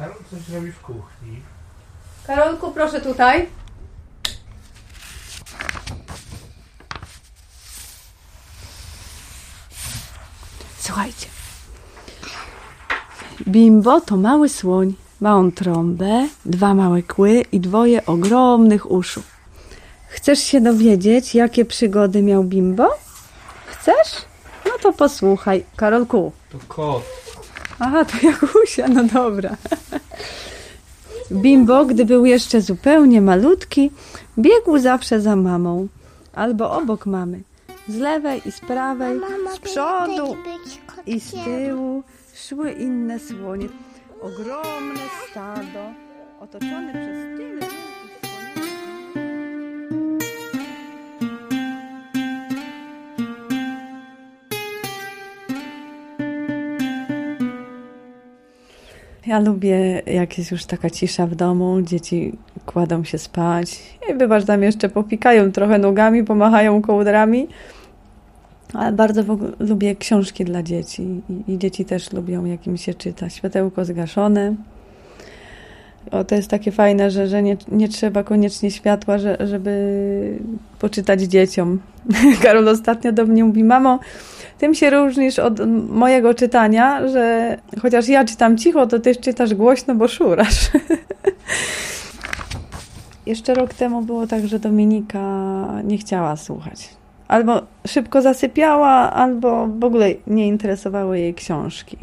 Karol coś robi w kuchni. Karolku, proszę tutaj. Słuchajcie. Bimbo to mały słoń. Ma on trąbę, dwa małe kły i dwoje ogromnych uszu. Chcesz się dowiedzieć, jakie przygody miał Bimbo? Chcesz? No to posłuchaj. Karolku. To kot. Aha, to Jakusia, no dobra. Bimbo, gdy był jeszcze zupełnie malutki, biegł zawsze za mamą. Albo obok mamy. Z lewej i z prawej, z przodu i z tyłu szły inne słonie. Ogromne stado, otoczone przez Ja lubię, jak jest już taka cisza w domu, dzieci kładą się spać i wybacz, tam jeszcze popikają trochę nogami, pomachają kołdrami. Ale bardzo lubię książki dla dzieci i, i dzieci też lubią, jak im się czyta. Światełko zgaszone. O, to jest takie fajne, że, że nie, nie trzeba koniecznie światła, że, żeby poczytać dzieciom. Karol ostatnio do mnie mówi, mamo, tym się różnisz od mojego czytania, że chociaż ja czytam cicho, to ty czytasz głośno, bo szurasz. Jeszcze rok temu było tak, że Dominika nie chciała słuchać. Albo szybko zasypiała, albo w ogóle nie interesowały jej książki.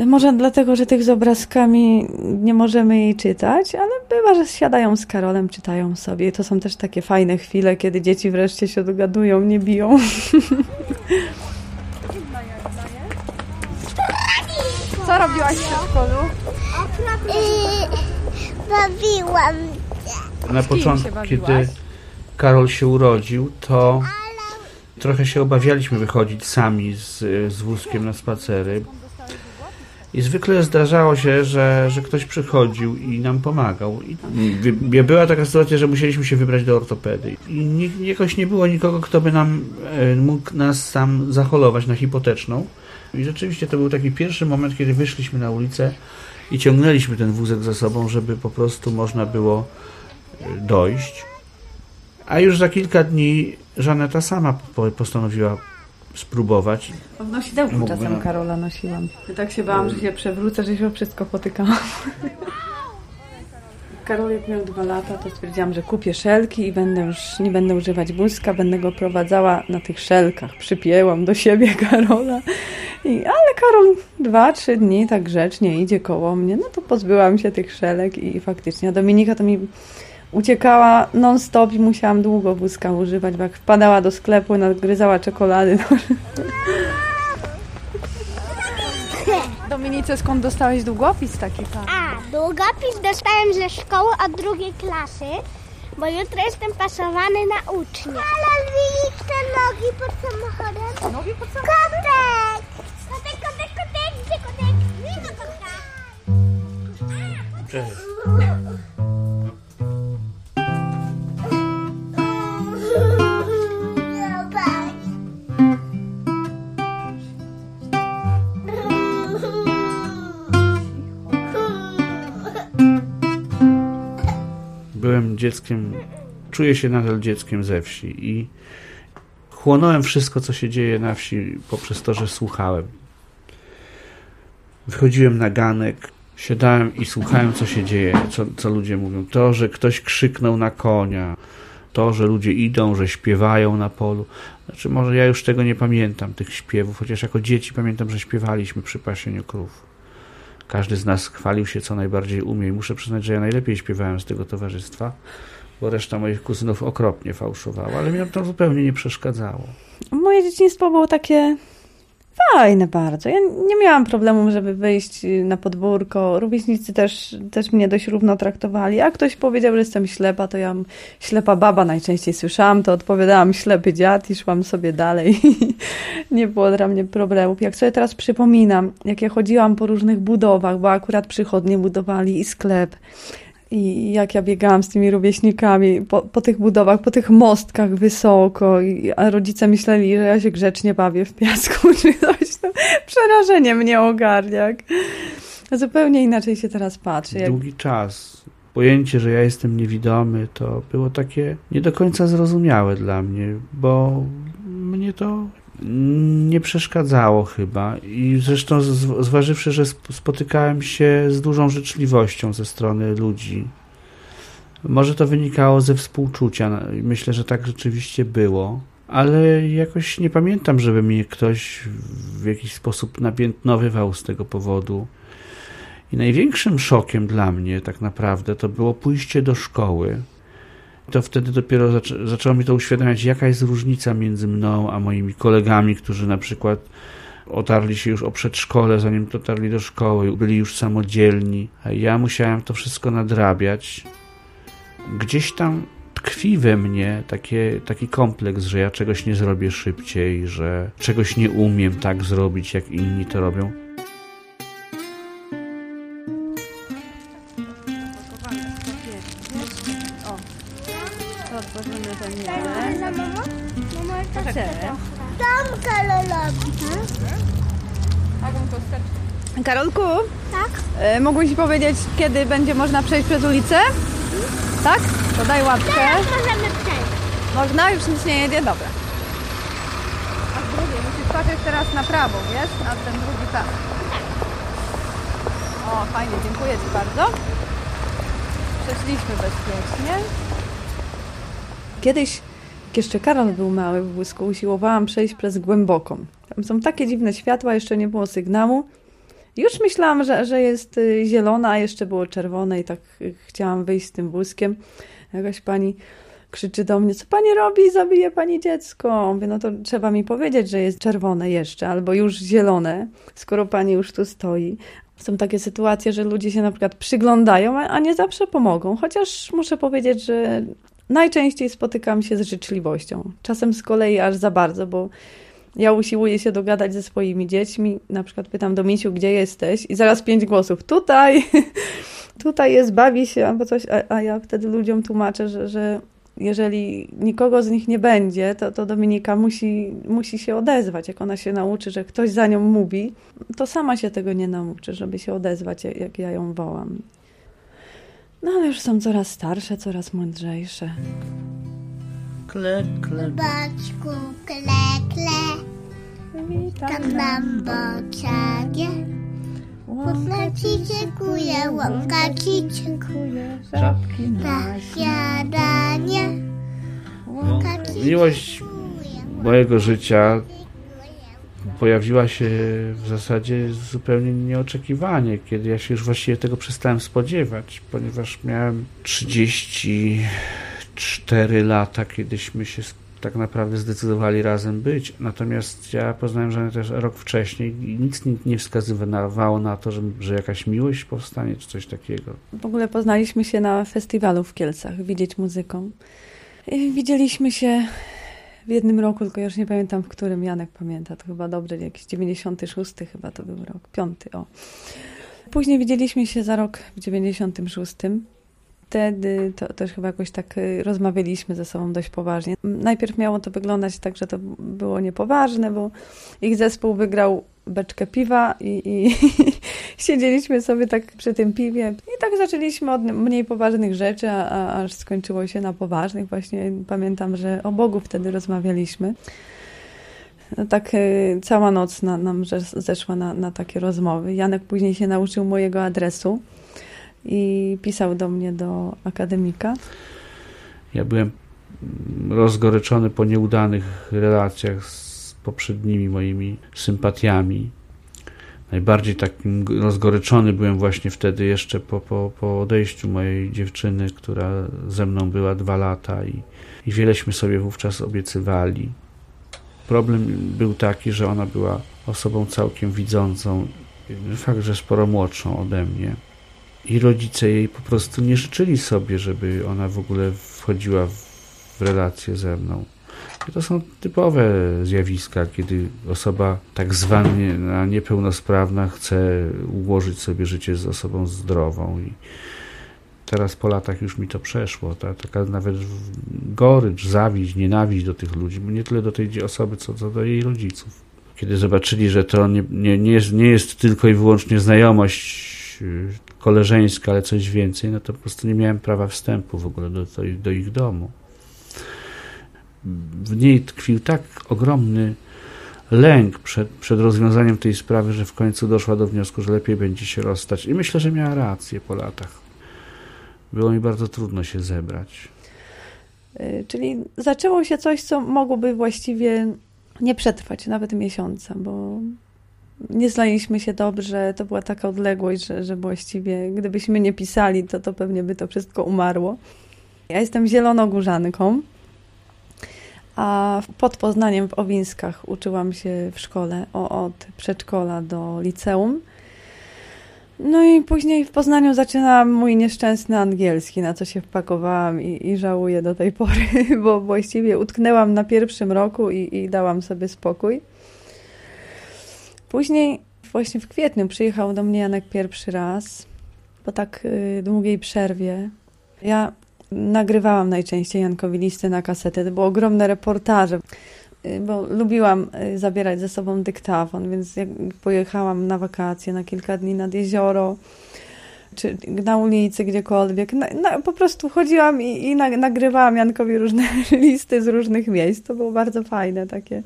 Może dlatego, że tych z obrazkami nie możemy jej czytać, ale bywa, że siadają z Karolem, czytają sobie. To są też takie fajne chwile, kiedy dzieci wreszcie się dogadują, nie biją. Co robiłaś w przedszkolu? Bawiłam Na się początku, bawiłaś? kiedy Karol się urodził, to trochę się obawialiśmy wychodzić sami z, z wózkiem na spacery. I zwykle zdarzało się, że, że ktoś przychodził i nam pomagał. I wy- była taka sytuacja, że musieliśmy się wybrać do ortopedy. I ni- jakoś nie było nikogo, kto by nam e, mógł nas sam zaholować na hipoteczną. I rzeczywiście to był taki pierwszy moment, kiedy wyszliśmy na ulicę i ciągnęliśmy ten wózek za sobą, żeby po prostu można było e, dojść. A już za kilka dni Żaneta sama po- postanowiła spróbować. W nosidełku Mógłby czasem Karola nosiłam. Ja tak się bałam, że się przewrócę, że się o wszystko potykałam. Karol jak miał dwa lata, to stwierdziłam, że kupię szelki i będę już, nie będę używać wózka, będę go prowadzała na tych szelkach. Przypięłam do siebie Karola. I, ale Karol dwa, trzy dni tak grzecznie idzie koło mnie, no to pozbyłam się tych szelek i, faktycznie. A Dominika to mi uciekała non-stop i musiałam długo wózka używać, bo jak wpadała do sklepu, nadgryzała czekolady, to Dominice, skąd dostałeś długopis taki pan? A, długopis dostałem ze szkoły od drugiej klasy, bo jutro jestem pasowany na ucznia. Ale widzisz te nogi pod samochodem? Nogi pod samochodem? Kotek! Kotek, kotek, kotek, gdzie kotek? Nie ma dzieckiem, czuję się nadal dzieckiem ze wsi i chłonąłem wszystko, co się dzieje na wsi poprzez to, że słuchałem. Wychodziłem na ganek, siadałem i słuchałem, co się dzieje, co, co ludzie mówią. To, że ktoś krzyknął na konia, to, że ludzie idą, że śpiewają na polu. Znaczy, może ja już tego nie pamiętam, tych śpiewów, chociaż jako dzieci pamiętam, że śpiewaliśmy przy pasieniu krów. Każdy z nas chwalił się, co najbardziej umie i muszę przyznać, że ja najlepiej śpiewałem z tego towarzystwa, bo reszta moich kuzynów okropnie fałszowała, ale mi to zupełnie nie przeszkadzało. Moje dzieciństwo było takie fajne bardzo. Ja nie miałam problemu, żeby wyjść y, na podwórko. Rówieśnicy też, też mnie dość równo traktowali. Jak ktoś powiedział, że jestem ślepa, to ja ślepa baba najczęściej słyszałam, to odpowiadałam ślepy dziad i szłam sobie dalej. nie było dla mnie problemów. Jak sobie teraz przypominam, jak ja chodziłam po różnych budowach, bo akurat przychodnie budowali i sklep. I jak ja biegałam z tymi rówieśnikami po, po tych budowach, po tych mostkach wysoko, i, a rodzice myśleli, że ja się grzecznie bawię w piasku, czy coś tam. Przerażenie mnie ogarnia. Zupełnie inaczej się teraz patrzy. Jak... Długi czas. Pojęcie, że ja jestem niewidomy, to było takie nie do końca zrozumiałe dla mnie, bo mnie to nie przeszkadzało chyba. I zresztą zważywszy, że sp- spotykałem się z dużą życzliwością ze strony ludzi. Może to wynikało ze współczucia. Myślę, że tak rzeczywiście było. Ale jakoś nie pamiętam, żeby mnie ktoś w jakiś sposób napiętnowywał z tego powodu. I największym szokiem dla mnie tak naprawdę to było pójście do szkoły. To wtedy dopiero zaczę- zaczęło mi to uświadamiać, jaka jest różnica między mną a moimi kolegami, którzy na przykład otarli się już o przedszkole, zanim dotarli do szkoły, byli już samodzielni, a ja musiałem to wszystko nadrabiać. Gdzieś tam tkwi we mnie takie, taki kompleks, że ja czegoś nie zrobię szybciej, że czegoś nie umiem tak zrobić, jak inni to robią. Karolku, Tak? mógłbyś powiedzieć, kiedy będzie można przejść przez ulicę? Tak? To daj łapkę. Teraz możemy przejść. Można? Już nic nie jedzie? Dobra. A z drugiej musisz patrzeć teraz na prawo, wiesz? Na ten drugi pas. O, fajnie, dziękuję Ci bardzo. Przeszliśmy bezpiecznie. Kiedyś, jak jeszcze Karol był mały w błysku, usiłowałam przejść przez głęboką. Tam są takie dziwne światła, jeszcze nie było sygnału. Już myślałam, że, że jest y, zielona, a jeszcze było czerwone i tak y, chciałam wyjść z tym błyskiem. Jakaś pani krzyczy do mnie, co pani robi? Zabije pani dziecko. Mówię, no to trzeba mi powiedzieć, że jest czerwone jeszcze, albo już zielone, skoro pani już tu stoi. Są takie sytuacje, że ludzie się na przykład przyglądają, a nie zawsze pomogą. Chociaż muszę powiedzieć, że najczęściej spotykam się z życzliwością. Czasem z kolei aż za bardzo, bo ja usiłuję się dogadać ze swoimi dziećmi. Na przykład pytam do Misiu, gdzie jesteś? I zaraz pięć głosów. Tutaj, tutaj jest, bawi się albo coś. A, a ja wtedy ludziom tłumaczę, że, że jeżeli nikogo z nich nie będzie, to, to Dominika musi, musi się odezwać. Jak ona się nauczy, że ktoś za nią mówi, to sama się tego nie nauczy, żeby się odezwać, jak- jak ja ją wołam. No ale już są coraz starsze, coraz mądrzejsze. Kle, kle. Baczku, kle, kle. Tam nam bociagie. Łąka ci dziękuję, łąka ci dziękuję. Żabki Za śniadanie. Łąka ci Miłość mojego życia pojawiła się w zasadzie zupełnie nieoczekiwanie, kiedy ja się już właściwie tego przestałem spodziewać, ponieważ miałem 34 lata, kiedyśmy się tak naprawdę zdecydowali razem być. Natomiast ja poznałem żonę też rok wcześniej i nic nie- nie wskazywało na to, że, że jakaś miłość powstanie, czy coś takiego. W ogóle poznaliśmy się na festiwalu w Kielcach, Widzieć Muzyką. I widzieliśmy się w jednym roku, tylko już nie pamiętam w którym, Janek pamięta, to chyba dobrze, jakiś 96 chyba to był rok, piąty, o. Później widzieliśmy się za rok w 96. Wtedy to też chyba jakoś tak y, rozmawialiśmy ze sobą dość poważnie. Najpierw miało to wyglądać tak, że to było niepoważne, bo ich zespół wygrał beczkę piwa i, i siedzieliśmy sobie tak przy tym piwie i tak zaczęliśmy od mniej poważnych rzeczy, a, a aż skończyło się na poważnych. Właśnie pamiętam, że o Bogu wtedy rozmawialiśmy. No tak y, cała noc na, nam zeszła na, na takie rozmowy. Janek później się nauczył mojego adresu i pisał do mnie do akademika. Ja byłem rozgoryczony po nieudanych relacjach z poprzednimi moimi sympatiami. Najbardziej takim rozgoryczony byłem właśnie wtedy jeszcze po, po, po odejściu mojej dziewczyny, która ze mną była dwa lata i, i wieleśmy sobie wówczas obiecywali. Problem był taki, że ona była osobą całkiem widzącą, fakt, że sporo młodszą ode mnie. I rodzice jej po prostu nie życzyli sobie, żeby ona w ogóle wchodziła w, relacje ze mną. I to są typowe zjawiska, kiedy osoba tak zwana niepełnosprawna chce ułożyć sobie życie z osobą zdrową. I teraz po latach już mi to przeszło. Ta, taka nawet gorycz, zawiść, nienawiść do tych ludzi, nie tyle do tej osoby, co, co do jej rodziców. Kiedy zobaczyli, że to nie, nie, nie, jest, nie jest tylko i wyłącznie znajomość y, koleżeńska, ale coś więcej, no to po prostu nie miałem prawa wstępu w ogóle do, do, ich domu. W niej tkwił tak ogromny lęk przed, przed rozwiązaniem tej sprawy, że w końcu doszła do wniosku, że lepiej będzie się rozstać. I myślę, że miała rację po latach. Było mi bardzo trudno się zebrać. Y, Czyli zaczęło się coś, co mogłoby właściwie nie przetrwać nawet miesiąca, bo nie znaliśmy się dobrze, to była taka odległość, że, że właściwie gdybyśmy nie pisali, to, to pewnie by to wszystko umarło. Ja jestem zielonogórzanką, a pod Poznaniem w Owinskach uczyłam się w szkole o, od przedszkola do liceum. No i później w Poznaniu zaczynałam mój nieszczęsny angielski, na co się wpakowałam i, i żałuję do tej pory, bo właściwie utknęłam na pierwszym roku i, i dałam sobie spokój. Później, właśnie w kwietniu, przyjechał do mnie Janek pierwszy raz, po tak y, długiej przerwie. Ja nagrywałam najczęściej Jankowi listy na kasetę, to były ogromne reportaże, y, bo lubiłam y, zabierać ze sobą dyktafon, więc jak pojechałam na wakacje na kilka dni nad jezioro, czy na ulicy, gdziekolwiek, na, na, po prostu chodziłam i, i na, nagrywałam Jankowi różne listy z różnych miejsc. To było bardzo fajne takie.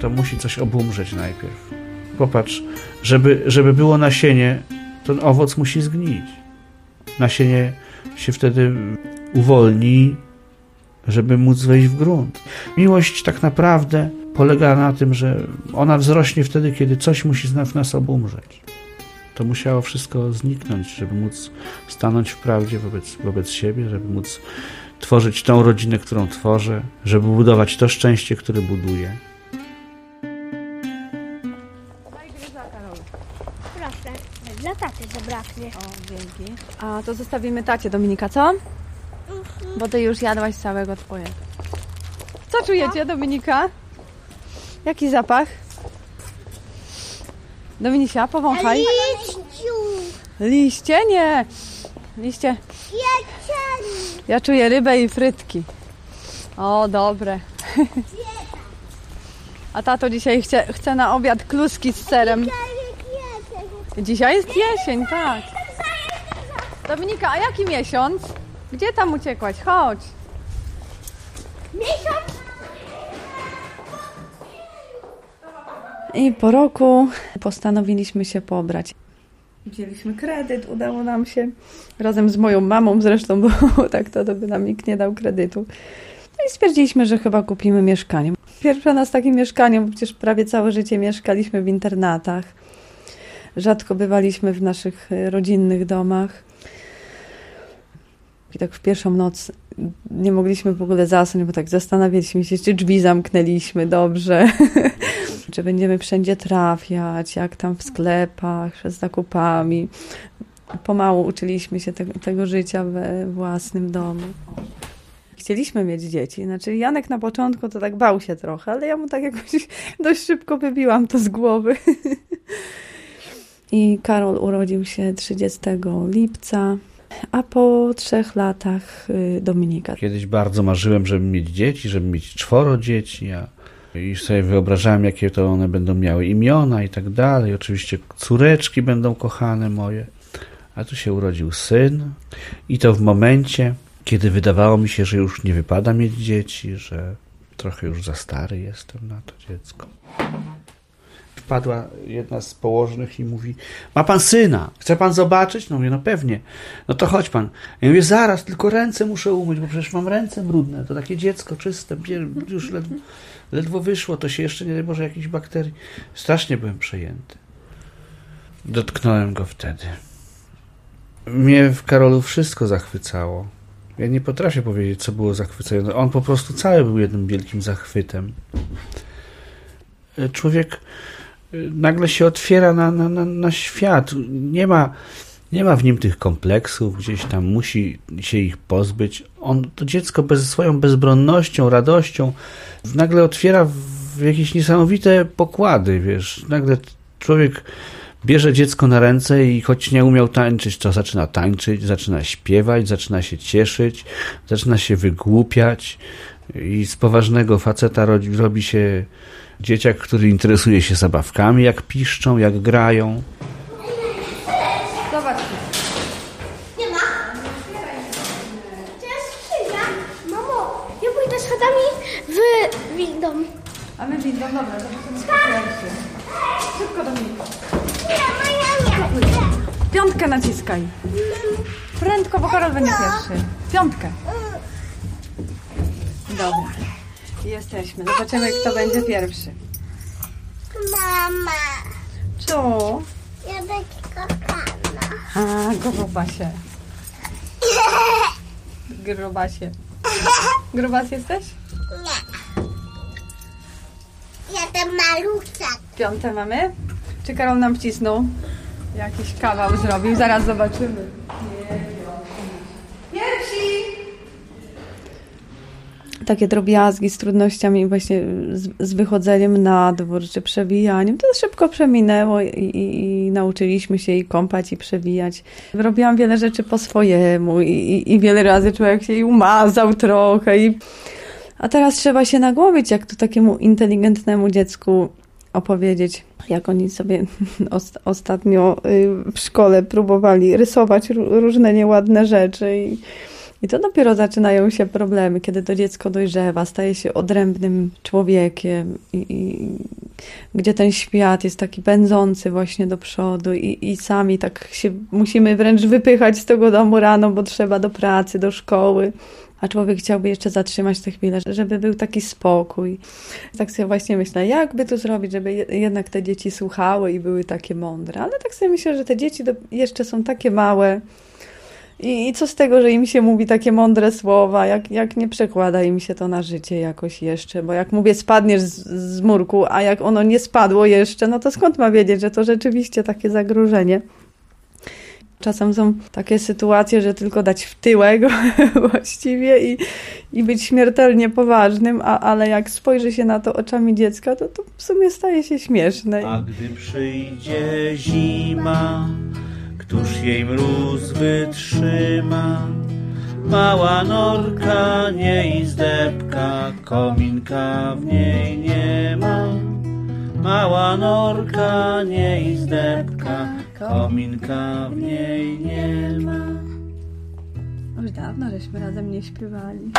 To musi coś obumrzeć najpierw. Popatrz, żeby, żeby było nasienie, ten owoc musi zgnić. Nasienie się wtedy uwolni, żeby móc wejść w grunt. Miłość tak naprawdę polega na tym, że ona wzrośnie wtedy, kiedy coś musi w nas obumrzeć. To musiało wszystko zniknąć, żeby móc stanąć w prawdzie wobec, wobec siebie, żeby móc tworzyć tą rodzinę, którą tworzę, żeby budować to szczęście, które buduję. O, dzięki. A to zostawimy tacie Dominika, co? Bo ty już jadłaś całego twojego. Co czujecie, Dominika? Jaki zapach? Dominisia, powąchaj. Liściu! Liście? Nie. Liście. Ja czuję rybę i frytki. O, dobre. A tato dzisiaj chce, chce na obiad kluski z serem. Dzisiaj jest jesień, tak. Dominika, a jaki miesiąc? Gdzie tam uciekłaś? Chodź. Miesiąc? I po roku postanowiliśmy się pobrać. Wzięliśmy kredyt, udało nam się, razem z moją mamą zresztą, bo tak to, to by nam nikt nie dał kredytu. No i stwierdziliśmy, że chyba kupimy mieszkanie. Pierwsze nas takie mieszkanie, bo przecież prawie całe życie mieszkaliśmy w internatach. Rzadko bywaliśmy w naszych e, rodzinnych domach. I tak w pierwszą noc nie mogliśmy w ogóle zasnąć, bo tak zastanawialiśmy się, czy drzwi zamknęliśmy dobrze, czy będziemy wszędzie trafiać, jak tam w sklepach, z zakupami. Pomału uczyliśmy się tego, tego życia we własnym domu. Chcieliśmy mieć dzieci. Znaczy Janek na początku to tak bał się trochę, ale ja mu tak jakoś dość szybko wybiłam to z głowy. I Karol urodził się 30 lipca, a po trzech latach y, Dominika. Kiedyś bardzo marzyłem, żeby mieć dzieci, żeby mieć czworo dzieci, a i sobie wyobrażałem, jakie to one będą miały imiona i tak dalej. Oczywiście córeczki będą kochane moje. A tu się urodził syn i to w momencie, kiedy wydawało mi się, że już nie wypada mieć dzieci, że trochę już za stary jestem na to dziecko. Wpadła jedna z położnych i mówi, ma pan syna, chce pan zobaczyć? No mówię, no pewnie. No to chodź pan. Ja mówię, zaraz, tylko ręce muszę umyć, bo przecież mam ręce brudne. To takie dziecko czyste, już ledwo, ledwo wyszło, to się jeszcze nie daj Boże jakichś bakterii. Strasznie byłem przejęty. Dotknąłem go wtedy. Mnie w Karolu wszystko zachwycało. Ja nie potrafię powiedzieć, co było zachwycające. On po prostu cały był jednym wielkim zachwytem. Człowiek nagle się otwiera na, na, na, na świat. Nie ma, nie ma w nim tych kompleksów, gdzieś tam musi się ich pozbyć. On, to dziecko bez, swoją bezbronnością, radością nagle otwiera w jakieś niesamowite pokłady, wiesz. Nagle człowiek bierze dziecko na ręce i choć nie umiał tańczyć, to zaczyna tańczyć, zaczyna śpiewać, zaczyna się cieszyć, zaczyna się wygłupiać i z poważnego faceta robi, robi się dzieciak, który interesuje się zabawkami, jak piszczą, jak grają. Zobacz. Nie ma. Jest skrzynia. Mamo, ja pójdę schodami w windą. A my windą, dobra, zobaczymy. Szybko do mnie. Nie, moja nie. Piątkę naciskaj. Prędko, bo Karol będzie pierwszy. Piątkę. Dobra. Jesteśmy. Zobaczymy, kto będzie pierwszy. Mama, Co? ja taki kokana. A, grubasie. Grubasie. Grubas jesteś? Ja ten maluczek. Piąte mamy. Czy Karol nam wcisnął? Jakiś kawał zrobił. Zaraz zobaczymy. Takie drobiazgi z trudnościami właśnie z, z wychodzeniem na dwór, czy przewijaniem, to szybko przeminęło i, i, i nauczyliśmy się i kąpać, i przewijać. Robiłam wiele rzeczy po swojemu i, i, wiele razy człowiek się i umazał trochę. I... A teraz trzeba się nagłowić, jak to takiemu inteligentnemu dziecku opowiedzieć, jak oni sobie ost- ostatnio y, w szkole próbowali rysować ró- różne nieładne rzeczy i, i to dopiero zaczynają się problemy, kiedy to dziecko dojrzewa, staje się odrębnym człowiekiem i, i gdzie ten świat jest taki pędzący właśnie do przodu i, i sami tak się musimy wręcz wypychać z tego domu rano, bo trzeba do pracy, do szkoły. A człowiek chciałby jeszcze zatrzymać tę chwilę, żeby był taki spokój. Tak sobie właśnie myślę, jakby to zrobić, żeby je- jednak te dzieci słuchały i były takie mądre. Ale tak sobie myślę, że te dzieci jeszcze są takie małe. I, I co z tego, że im się mówi takie mądre słowa, jak, jak nie przekłada im się to na życie jakoś jeszcze, bo jak mówię, spadniesz z, z murku, a jak ono nie spadło jeszcze, no to skąd ma wiedzieć, że to rzeczywiście takie zagrożenie? Czasem są takie sytuacje, że tylko dać w tyłek właściwie i, i być śmiertelnie poważnym, a, ale jak spojrzy się na to oczami dziecka, to, to w sumie staje się śmieszne. A gdy przyjdzie zima, któż jej mróz wytrzyma? Mała norka nie izdebka, kominka w niej nie ma. Mała norka nie izdebka, kominka w niej nie ma. Już dawno żeśmy razem nie śpiewali.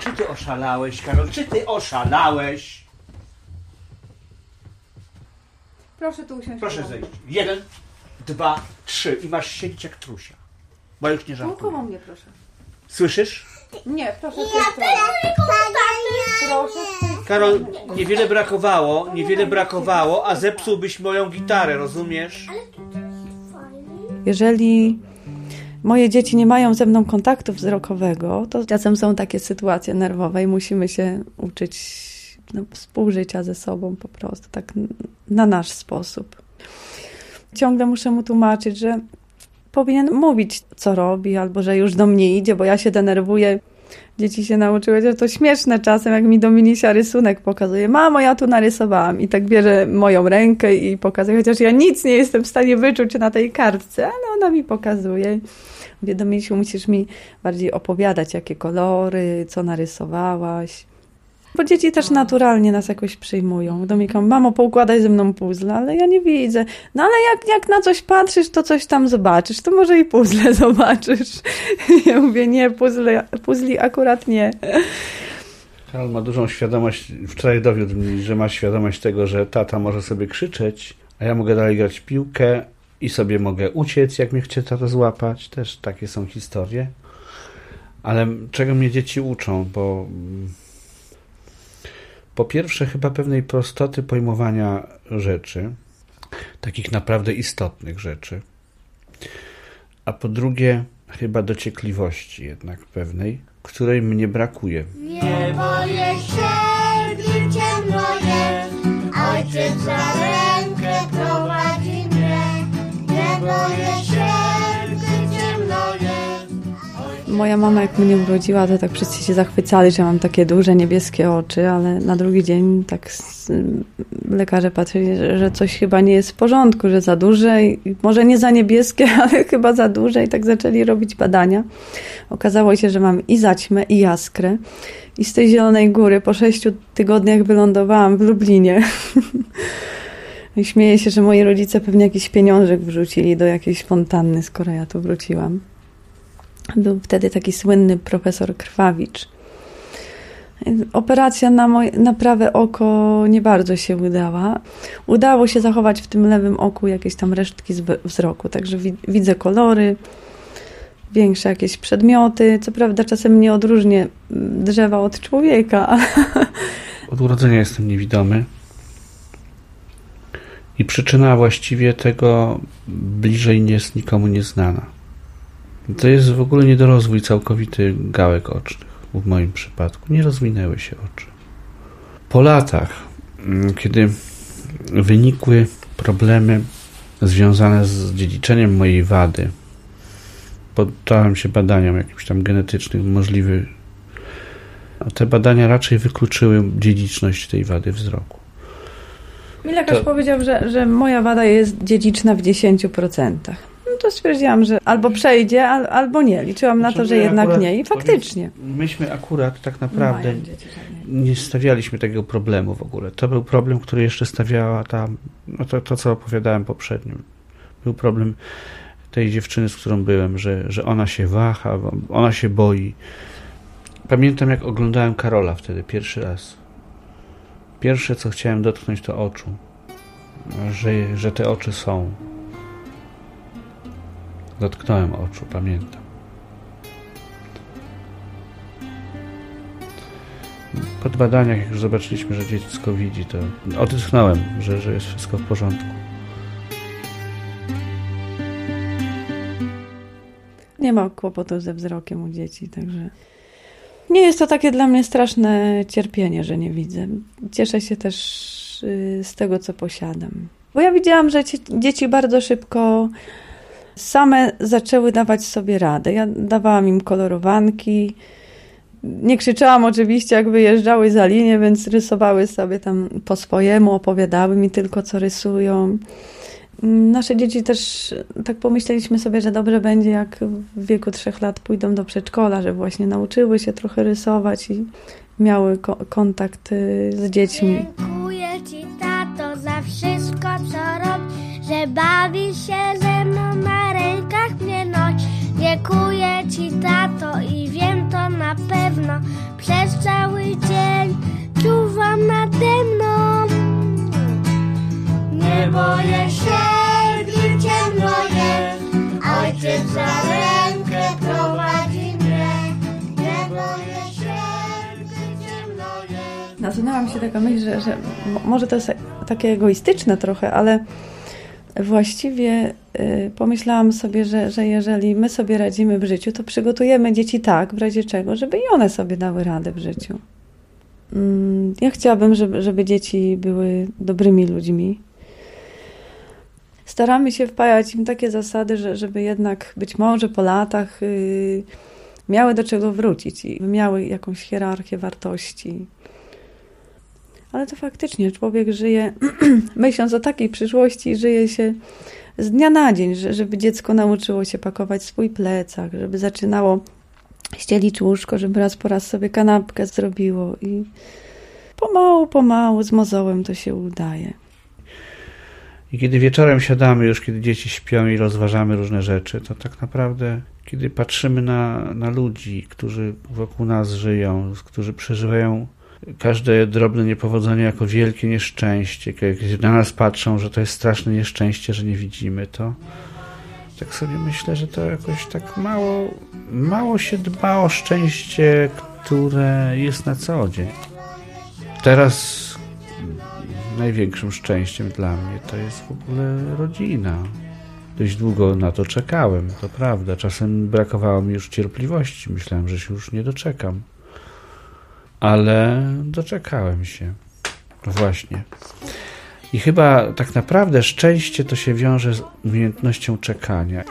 Czy ty oszalałeś, Karol? Czy ty oszalałeś? Proszę tu usiąść. Proszę zejść. Jeden, dwa, trzy i masz siedzieć jak trusia. Bo już nie żartuję. Koło mnie proszę. Słyszysz? Nie, proszę. Proszę. Karol, niewiele brakowało, niewiele brakowało, a zepsułbyś moją gitarę, rozumiesz? Jeżeli moje dzieci nie mają ze mną kontaktu wzrokowego, to czasem są takie sytuacje nerwowe i musimy się uczyć no, współżycia ze sobą po prostu, tak na nasz sposób. Ciągle muszę mu tłumaczyć, że powinien mówić, co robi, albo że już do mnie idzie, bo ja się denerwuję. Dzieci się nauczyły, że to śmieszne czasem, jak mi Dominisia rysunek pokazuje. Mamo, ja tu narysowałam. I tak bierze moją rękę i pokazuje, chociaż ja nic nie jestem w stanie wyczuć na tej kartce, ale ona mi pokazuje. Mówię, Dominisiu, musisz mi bardziej opowiadać, jakie kolory, co narysowałaś. Bo dzieci też naturalnie nas jakoś przyjmują. Dominika, mamo, poukładaj ze mną puzzle, ale ja nie widzę. No ale jak, jak na coś patrzysz, to coś tam zobaczysz, to może i puzzle zobaczysz. Ja mówię, nie, puzzle, puzli akurat nie. Karol ma dużą świadomość, wczoraj dowiódł mi, że ma świadomość tego, że tata może sobie krzyczeć, a ja mogę dalej grać piłkę i sobie mogę uciec, jak mnie chce tata złapać. Też takie są historie. Ale czego mnie dzieci uczą, bo mm, po pierwsze chyba pewnej prostoty pojmowania rzeczy, takich naprawdę istotnych rzeczy, a po drugie chyba dociekliwości jednak pewnej, której mnie brakuje. Nie boję się, ojciec Moja mama jak mnie urodziła, to tak wszyscy się zachwycali, że mam takie duże niebieskie oczy, ale na drugi dzień tak s- lekarze patrzyli, że- że coś chyba nie jest w porządku, że za duże może nie za niebieskie, ale chyba za duże i tak zaczęli robić badania. Okazało się, że mam i zaćmę, i jaskrę. I z tej Zielonej Góry po sześciu tygodniach wylądowałam w Lublinie. I śmieję się, że moi rodzice pewnie jakiś pieniążek wrzucili do jakiejś fontanny, skoro ja tu wróciłam. Był wtedy taki słynny profesor Krwawicz. Operacja na, moje, na prawe oko nie bardzo się udała. Udało się zachować w tym lewym oku jakieś tam resztki wzroku, także wi- widzę kolory, większe jakieś przedmioty. Co prawda czasem nie odróżnię mm, drzewa od człowieka, Od urodzenia jestem niewidomy. I przyczyna właściwie tego bliżej nie jest nikomu nieznana. To jest w ogóle niedorozwój całkowity gałek ocznych. W moim przypadku nie rozwinęły się oczy. Po latach, mm, kiedy wynikły problemy związane z dziedziczeniem mojej wady, poddałem się badaniom jakimś tam genetycznym, możliwy a te badania raczej wykluczyły dziedziczność tej wady wzroku. Mi lekarz To- powiedział, że, że moja wada jest dziedziczna w 10%. To stwierdziłam, że albo przejdzie, al, albo nie. Liczyłam na to, Znaczy, że jednak nie i faktycznie. Myśmy akurat tak naprawdę żadne. nie stawialiśmy tego problemu w ogóle. To był problem, który jeszcze stawiała ta, no to, to co opowiadałem poprzednio. Był problem tej dziewczyny, z którą byłem, że, że ona się waha, ona się boi. Pamiętam, jak oglądałem Karola wtedy pierwszy raz. Pierwsze, co chciałem dotknąć, to oczu. Że, że te oczy są. Dotknąłem oczu, pamiętam. Po badaniach, jak już zobaczyliśmy, że dziecko widzi, to odetchnąłem, że, że jest wszystko w porządku. Nie ma kłopotu ze wzrokiem u dzieci, także nie jest to takie dla mnie straszne cierpienie, że nie widzę. Cieszę się też y, z tego, co posiadam. Bo ja widziałam, że dzieci bardzo szybko same zaczęły dawać sobie radę. Ja dawałam im kolorowanki. Nie krzyczałam oczywiście, jak wyjeżdżały za linię, więc rysowały sobie tam po swojemu, opowiadały mi tylko, co rysują. Nasze dzieci też, tak pomyśleliśmy sobie, że dobrze będzie, jak w wieku trzech lat pójdą do przedszkola, że właśnie nauczyły się trochę rysować i miały ko- kontakt y, z dziećmi. Dziękuję ci, tato, za wszystko, co robisz, że bawi się ci, tato, i wiem to na pewno, przez cały dzień czuwam nade mną. Nie boję się, gdy ciemno jest, ojciec za rękę prowadzi mnie. Nie boję się, gdy ciemno jest. Nasunęłam się taka myśl, że, że mo- może to jest takie egoistyczne trochę, ale właściwie y, pomyślałam sobie, że, że jeżeli my sobie radzimy w życiu, to przygotujemy dzieci tak, w razie czego, żeby i one sobie dały radę w życiu. Mm, Ja chciałabym, żeby, żeby dzieci były dobrymi ludźmi. Staramy się wpajać im takie zasady, że, żeby jednak być może po latach y, miały do czego wrócić i miały jakąś hierarchię wartości. Ale to faktycznie człowiek żyje, myśląc o takiej przyszłości, żyje się z dnia na dzień, że, żeby dziecko nauczyło się pakować swój plecak, żeby zaczynało ścielić łóżko, żeby raz po raz sobie kanapkę zrobiło i pomału, pomału z mozołem to się udaje. I kiedy wieczorem siadamy, już kiedy dzieci śpią i rozważamy różne rzeczy, to tak naprawdę, kiedy patrzymy na, na ludzi, którzy wokół nas żyją, którzy przeżywają każde drobne niepowodzenie jako wielkie nieszczęście, kiedy na nas patrzą, że to jest straszne nieszczęście, że nie widzimy to, tak sobie myślę, że to jakoś tak mało, mało się dba o szczęście, które jest na co dzień. Teraz największym szczęściem dla mnie to jest w ogóle rodzina. Dość długo na to czekałem, to prawda. Czasem brakowało mi już cierpliwości. Myślałem, że się już nie doczekam. Ale doczekałem się. Właśnie. I chyba tak naprawdę szczęście to się wiąże z umiejętnością czekania.